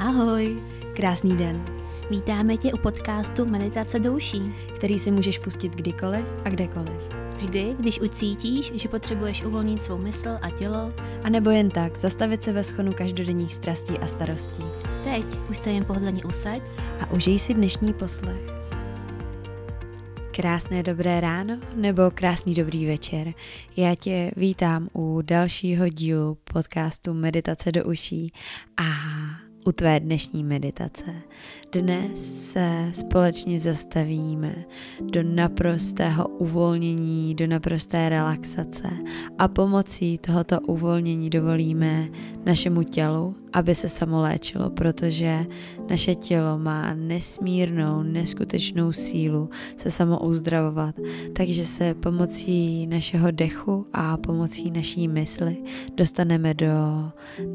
Ahoj, krásný den. Vítáme tě u podcastu Meditace douší, který si můžeš pustit kdykoliv a kdekoliv. Vždy, když ucítíš, že potřebuješ uvolnit svou mysl a tělo. A nebo jen tak, zastavit se ve schonu každodenních strastí a starostí. Teď už se jen pohodlně usaď a užij si dnešní poslech. Krásné dobré ráno nebo krásný dobrý večer. Já tě vítám u dalšího dílu podcastu Meditace do uší a u tvé dnešní meditace. Dnes se společně zastavíme do naprostého uvolnění, do naprosté relaxace a pomocí tohoto uvolnění dovolíme našemu tělu, aby se samoléčilo, protože naše tělo má nesmírnou, neskutečnou sílu se samo uzdravovat. Takže se pomocí našeho dechu a pomocí naší mysli dostaneme do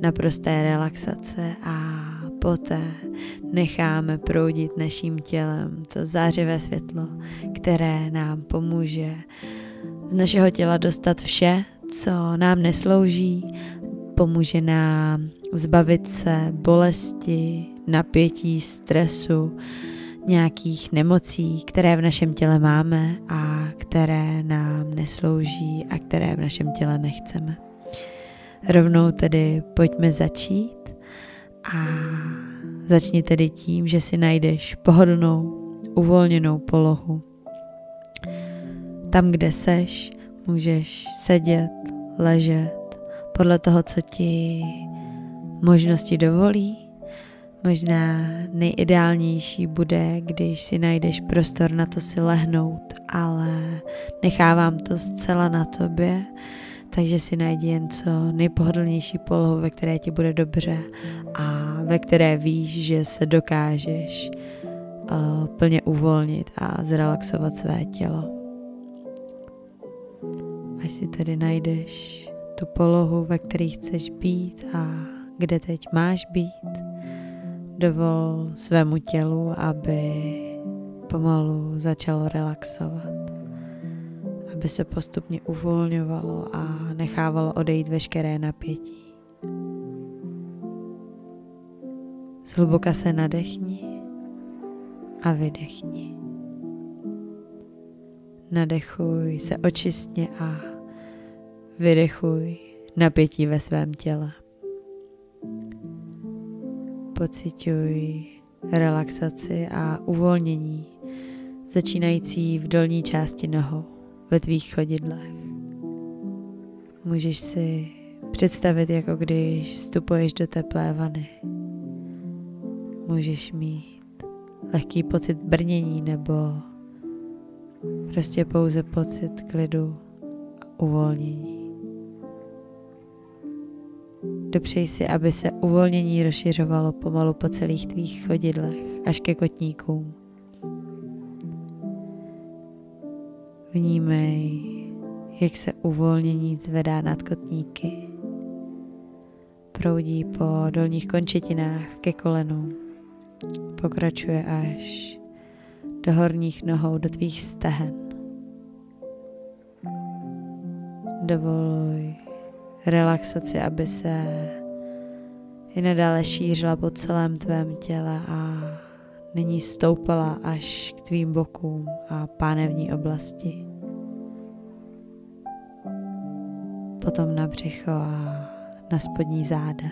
naprosté relaxace a poté necháme proudit naším tělem to zářivé světlo, které nám pomůže z našeho těla dostat vše, co nám neslouží, pomůže nám zbavit se bolesti, napětí, stresu, nějakých nemocí, které v našem těle máme a které nám neslouží a které v našem těle nechceme. Rovnou tedy pojďme začít a začni tedy tím, že si najdeš pohodlnou, uvolněnou polohu. Tam, kde seš, můžeš sedět, ležet, podle toho, co ti možnosti dovolí. Možná nejideálnější bude, když si najdeš prostor na to si lehnout, ale nechávám to zcela na tobě, takže si najdi jen co nejpohodlnější polohu, ve které ti bude dobře a ve které víš, že se dokážeš uh, plně uvolnit a zrelaxovat své tělo. Až si tedy najdeš tu polohu, ve které chceš být a kde teď máš být, dovol svému tělu, aby pomalu začalo relaxovat aby se postupně uvolňovalo a nechávalo odejít veškeré napětí. Zhluboka se nadechni a vydechni. Nadechuj se očistně a vydechuj napětí ve svém těle. Pocituj relaxaci a uvolnění začínající v dolní části nohou ve tvých chodidlech. Můžeš si představit, jako když vstupuješ do teplé vany. Můžeš mít lehký pocit brnění nebo prostě pouze pocit klidu a uvolnění. Dopřej si, aby se uvolnění rozšiřovalo pomalu po celých tvých chodidlech až ke kotníkům. Vnímej, jak se uvolnění zvedá nad kotníky. Proudí po dolních končetinách ke kolenům. Pokračuje až do horních nohou, do tvých stehen. Dovoluj relaxaci, aby se i nadále šířila po celém tvém těle a nyní stoupala až k tvým bokům a pánevní oblasti. Potom na břicho a na spodní záda,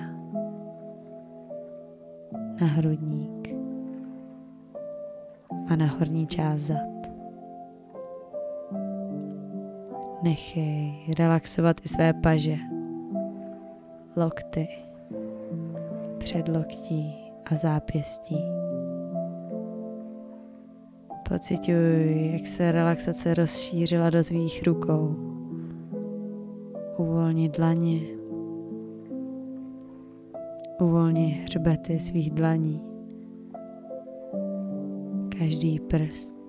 na hrudník a na horní část zad. Nechej relaxovat i své paže, lokty, předloktí a zápěstí. Pocituj, jak se relaxace rozšířila do tvých rukou. Uvolni dlaně. Uvolni hřbety svých dlaní. Každý prst.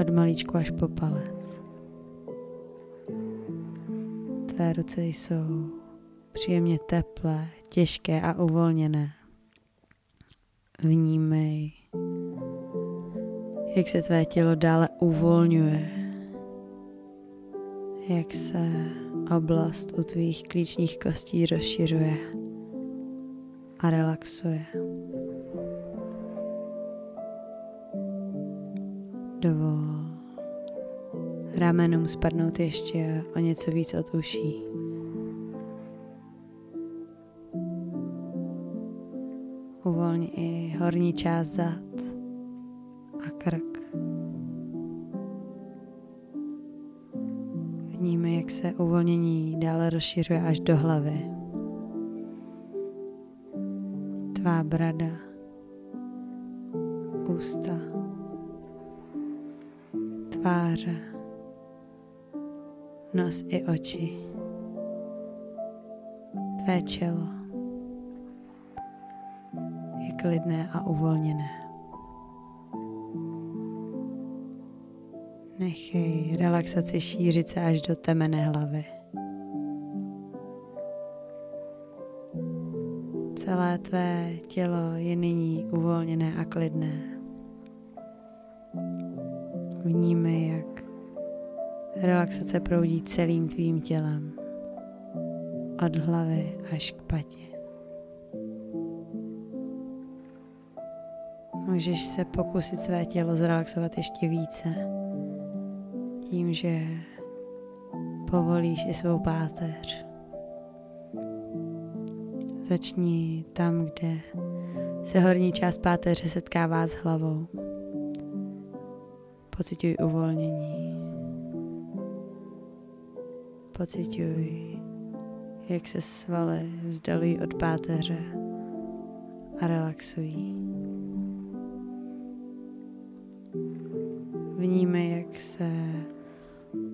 Od malíčku až po palec. Tvé ruce jsou příjemně teplé, těžké a uvolněné. Vnímej, jak se tvé tělo dále uvolňuje, jak se oblast u tvých klíčních kostí rozšiřuje a relaxuje. Dovol ramenům spadnout ještě o něco víc od uší. Uvolni i horní část zad a krk. Vníme, jak se uvolnění dále rozšiřuje až do hlavy. Tvá brada, ústa, tváře, nos i oči, tvé čelo klidné a uvolněné. Nechej relaxaci šířit se až do temené hlavy. Celé tvé tělo je nyní uvolněné a klidné. Vnímej, jak relaxace proudí celým tvým tělem. Od hlavy až k patě. Můžeš se pokusit své tělo zrelaxovat ještě více tím, že povolíš i svou páteř. Začni tam, kde se horní část páteře setkává s hlavou. Pocituj uvolnění. Pocituj, jak se svaly vzdalují od páteře a relaxují. Vnímej, jak se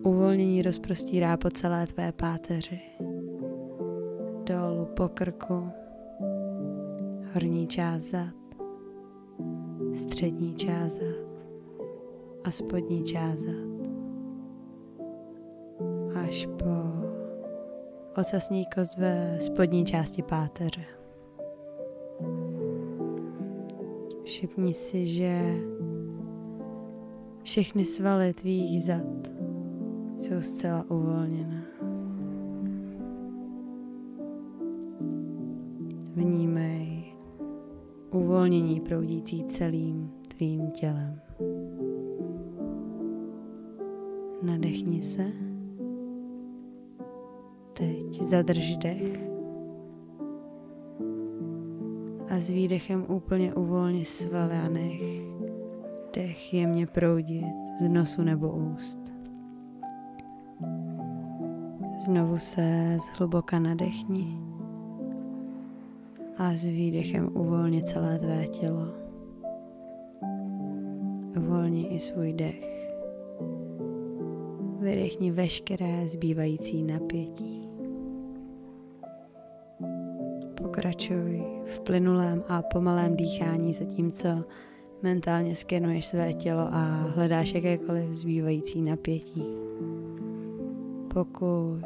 uvolnění rozprostírá po celé tvé páteři dolů po krku, horní část zad, střední část zad a spodní část zad. Až po ocasní kost ve spodní části páteře. Všimni si, že všechny svaly tvých zad jsou zcela uvolněné. Vnímej uvolnění proudící celým tvým tělem. Nadechni se. Teď zadrž dech. A s výdechem úplně uvolni svaly a nech dech jemně proudit z nosu nebo úst. Znovu se zhluboka nadechni a s výdechem uvolni celé tvé tělo. Uvolni i svůj dech. Vydechni veškeré zbývající napětí. Pokračuj v plynulém a pomalém dýchání, zatímco mentálně skenuješ své tělo a hledáš jakékoliv zbývající napětí. Pokud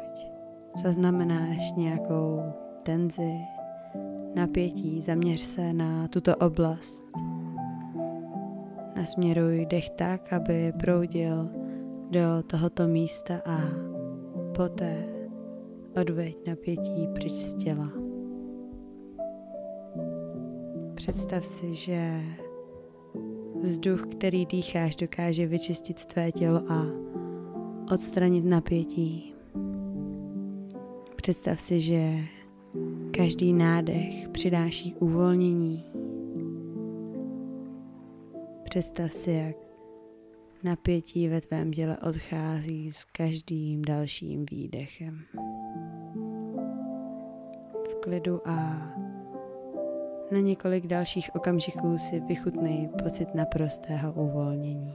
zaznamenáš nějakou tenzi, napětí, zaměř se na tuto oblast. Nasměruj dech tak, aby proudil do tohoto místa a poté odveď napětí pryč z těla. Představ si, že vzduch, který dýcháš, dokáže vyčistit tvé tělo a odstranit napětí. Představ si, že Každý nádech přináší uvolnění. Představ si, jak napětí ve tvém těle odchází s každým dalším výdechem. V klidu a na několik dalších okamžiků si vychutnej pocit naprostého uvolnění.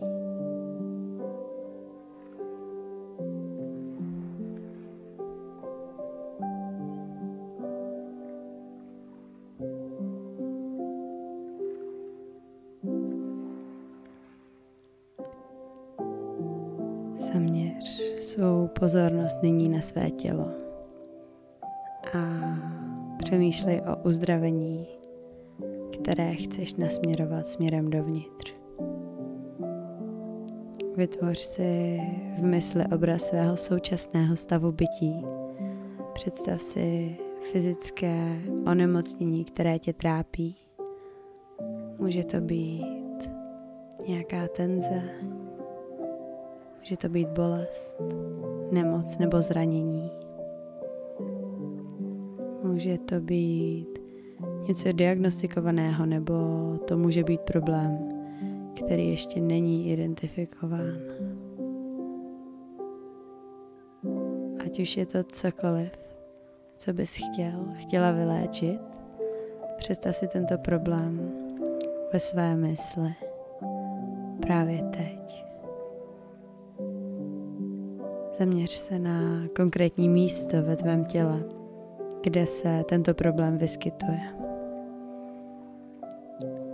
Zaměř svou pozornost nyní na své tělo a přemýšlej o uzdravení, které chceš nasměrovat směrem dovnitř. Vytvoř si v mysli obraz svého současného stavu bytí. Představ si fyzické onemocnění, které tě trápí. Může to být nějaká tenze, může to být bolest, nemoc nebo zranění. Může to být něco diagnostikovaného, nebo to může být problém, který ještě není identifikován. Ať už je to cokoliv, co bys chtěl, chtěla vyléčit, představ si tento problém ve své mysli právě teď. Zaměř se na konkrétní místo ve tvém těle, kde se tento problém vyskytuje.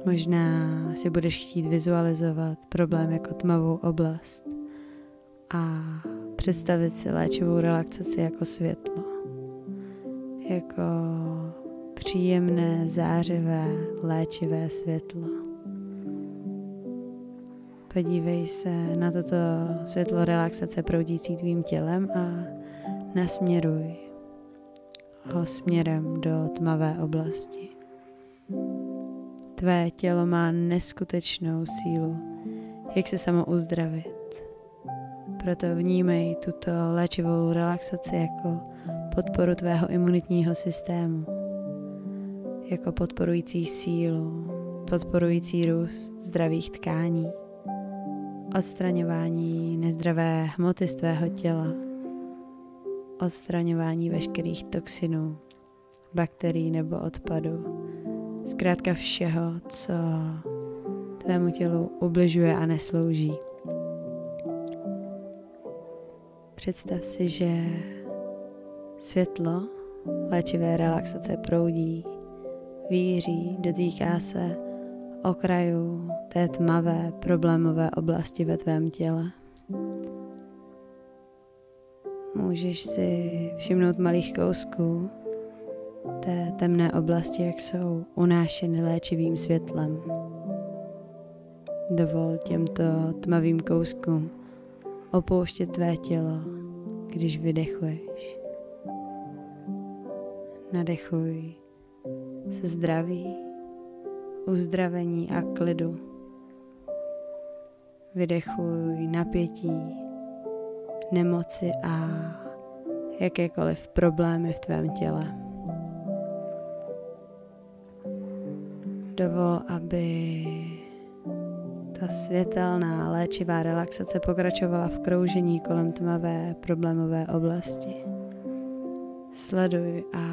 Možná si budeš chtít vizualizovat problém jako tmavou oblast a představit si léčivou relaxaci jako světlo, jako příjemné, zářivé, léčivé světlo. Podívej se na toto světlo relaxace proudící tvým tělem a nasměruj ho směrem do tmavé oblasti. Tvé tělo má neskutečnou sílu, jak se samo uzdravit. Proto vnímej tuto léčivou relaxaci jako podporu tvého imunitního systému, jako podporující sílu, podporující růst zdravých tkání, odstraňování nezdravé hmoty z tvého těla, odstraňování veškerých toxinů, bakterií nebo odpadu, zkrátka všeho, co tvému tělu ubližuje a neslouží. Představ si, že světlo léčivé relaxace proudí, víří, dotýká se okraju té tmavé problémové oblasti ve tvém těle. Můžeš si všimnout malých kousků té temné oblasti, jak jsou unášeny léčivým světlem. Dovol těmto tmavým kouskům opouštět tvé tělo, když vydechuješ. Nadechuj se zdraví, uzdravení a klidu. Vydechuj napětí, nemoci a jakékoliv problémy v tvém těle. Dovol, aby ta světelná léčivá relaxace pokračovala v kroužení kolem tmavé problémové oblasti. Sleduj a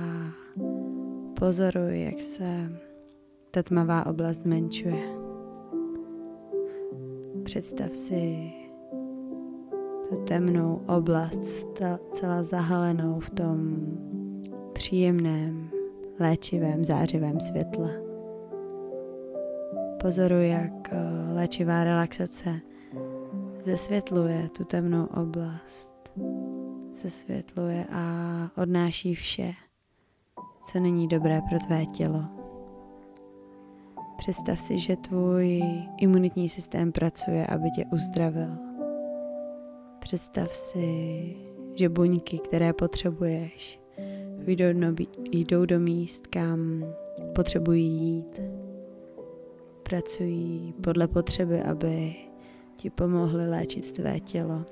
pozoruj, jak se ta tmavá oblast zmenšuje. Představ si tu temnou oblast celá zahalenou v tom příjemném, léčivém, zářivém světle. Pozoruj, jak eh, léčivá relaxace zesvětluje tu temnou oblast. Zesvětluje a odnáší vše, co není dobré pro tvé tělo. Představ si, že tvůj imunitní systém pracuje, aby tě uzdravil. Představ si, že buňky, které potřebuješ, jdou do míst, kam potřebují jít pracují podle potřeby, aby ti pomohli léčit tvé tělo.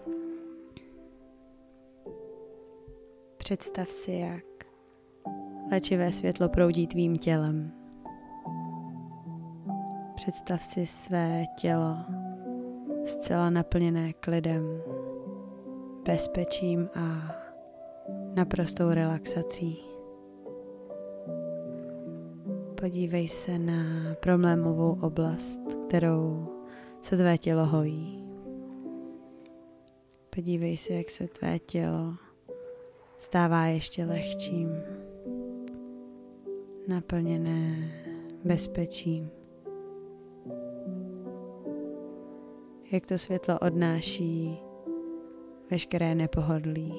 Představ si, jak léčivé světlo proudí tvým tělem. Představ si své tělo zcela naplněné klidem, bezpečím a naprostou relaxací. Podívej se na problémovou oblast, kterou se tvé tělo hojí. Podívej se, jak se tvé tělo stává ještě lehčím, naplněné bezpečím. Jak to světlo odnáší veškeré nepohodlí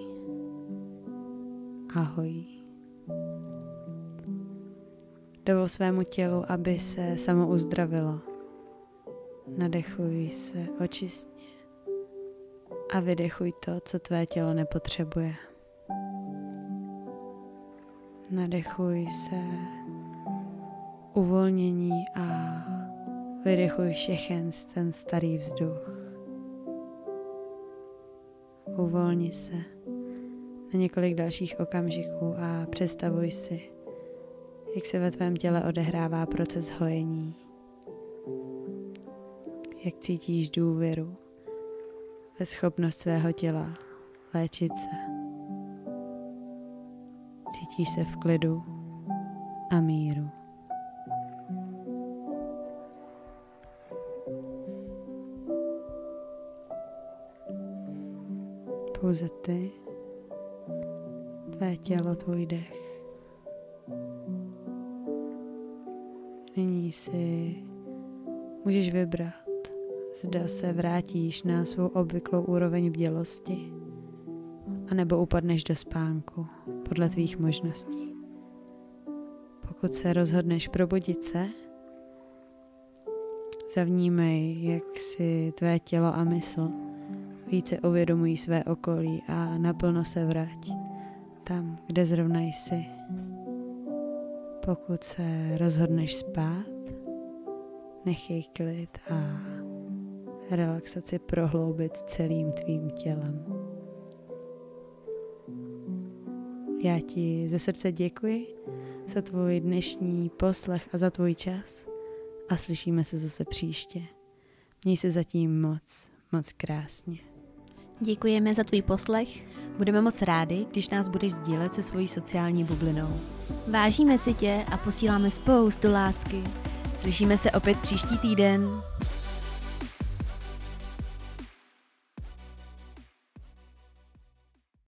a hojí. Dovol svému tělu, aby se samo uzdravilo. Nadechuj se očistně a vydechuj to, co tvé tělo nepotřebuje. Nadechuj se uvolnění a vydechuj všechen ten starý vzduch. Uvolni se na několik dalších okamžiků a představuj si, jak se ve tvém těle odehrává proces hojení. Jak cítíš důvěru ve schopnost svého těla léčit se. Cítíš se v klidu a míru. Pouze ty, tvé tělo, tvůj dech. Si můžeš vybrat, zda se vrátíš na svou obvyklou úroveň bdělosti, anebo upadneš do spánku podle tvých možností. Pokud se rozhodneš probudit se, zavnímej, jak si tvé tělo a mysl více uvědomují své okolí a naplno se vrať tam, kde zrovna jsi. Pokud se rozhodneš spát, nechej klid a relaxaci prohloubit celým tvým tělem. Já ti ze srdce děkuji za tvůj dnešní poslech a za tvůj čas a slyšíme se zase příště. Měj se zatím moc, moc krásně. Děkujeme za tvůj poslech. Budeme moc rádi, když nás budeš sdílet se svojí sociální bublinou. Vážíme si tě a posíláme spoustu lásky. Slyšíme se opět příští týden.